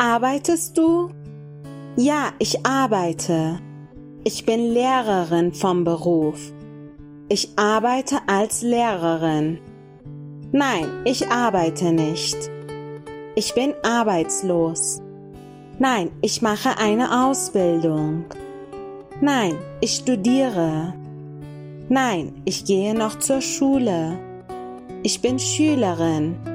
Arbeitest du? Ja, ich arbeite. Ich bin Lehrerin vom Beruf. Ich arbeite als Lehrerin. Nein, ich arbeite nicht. Ich bin arbeitslos. Nein, ich mache eine Ausbildung. Nein, ich studiere. Nein, ich gehe noch zur Schule. Ich bin Schülerin.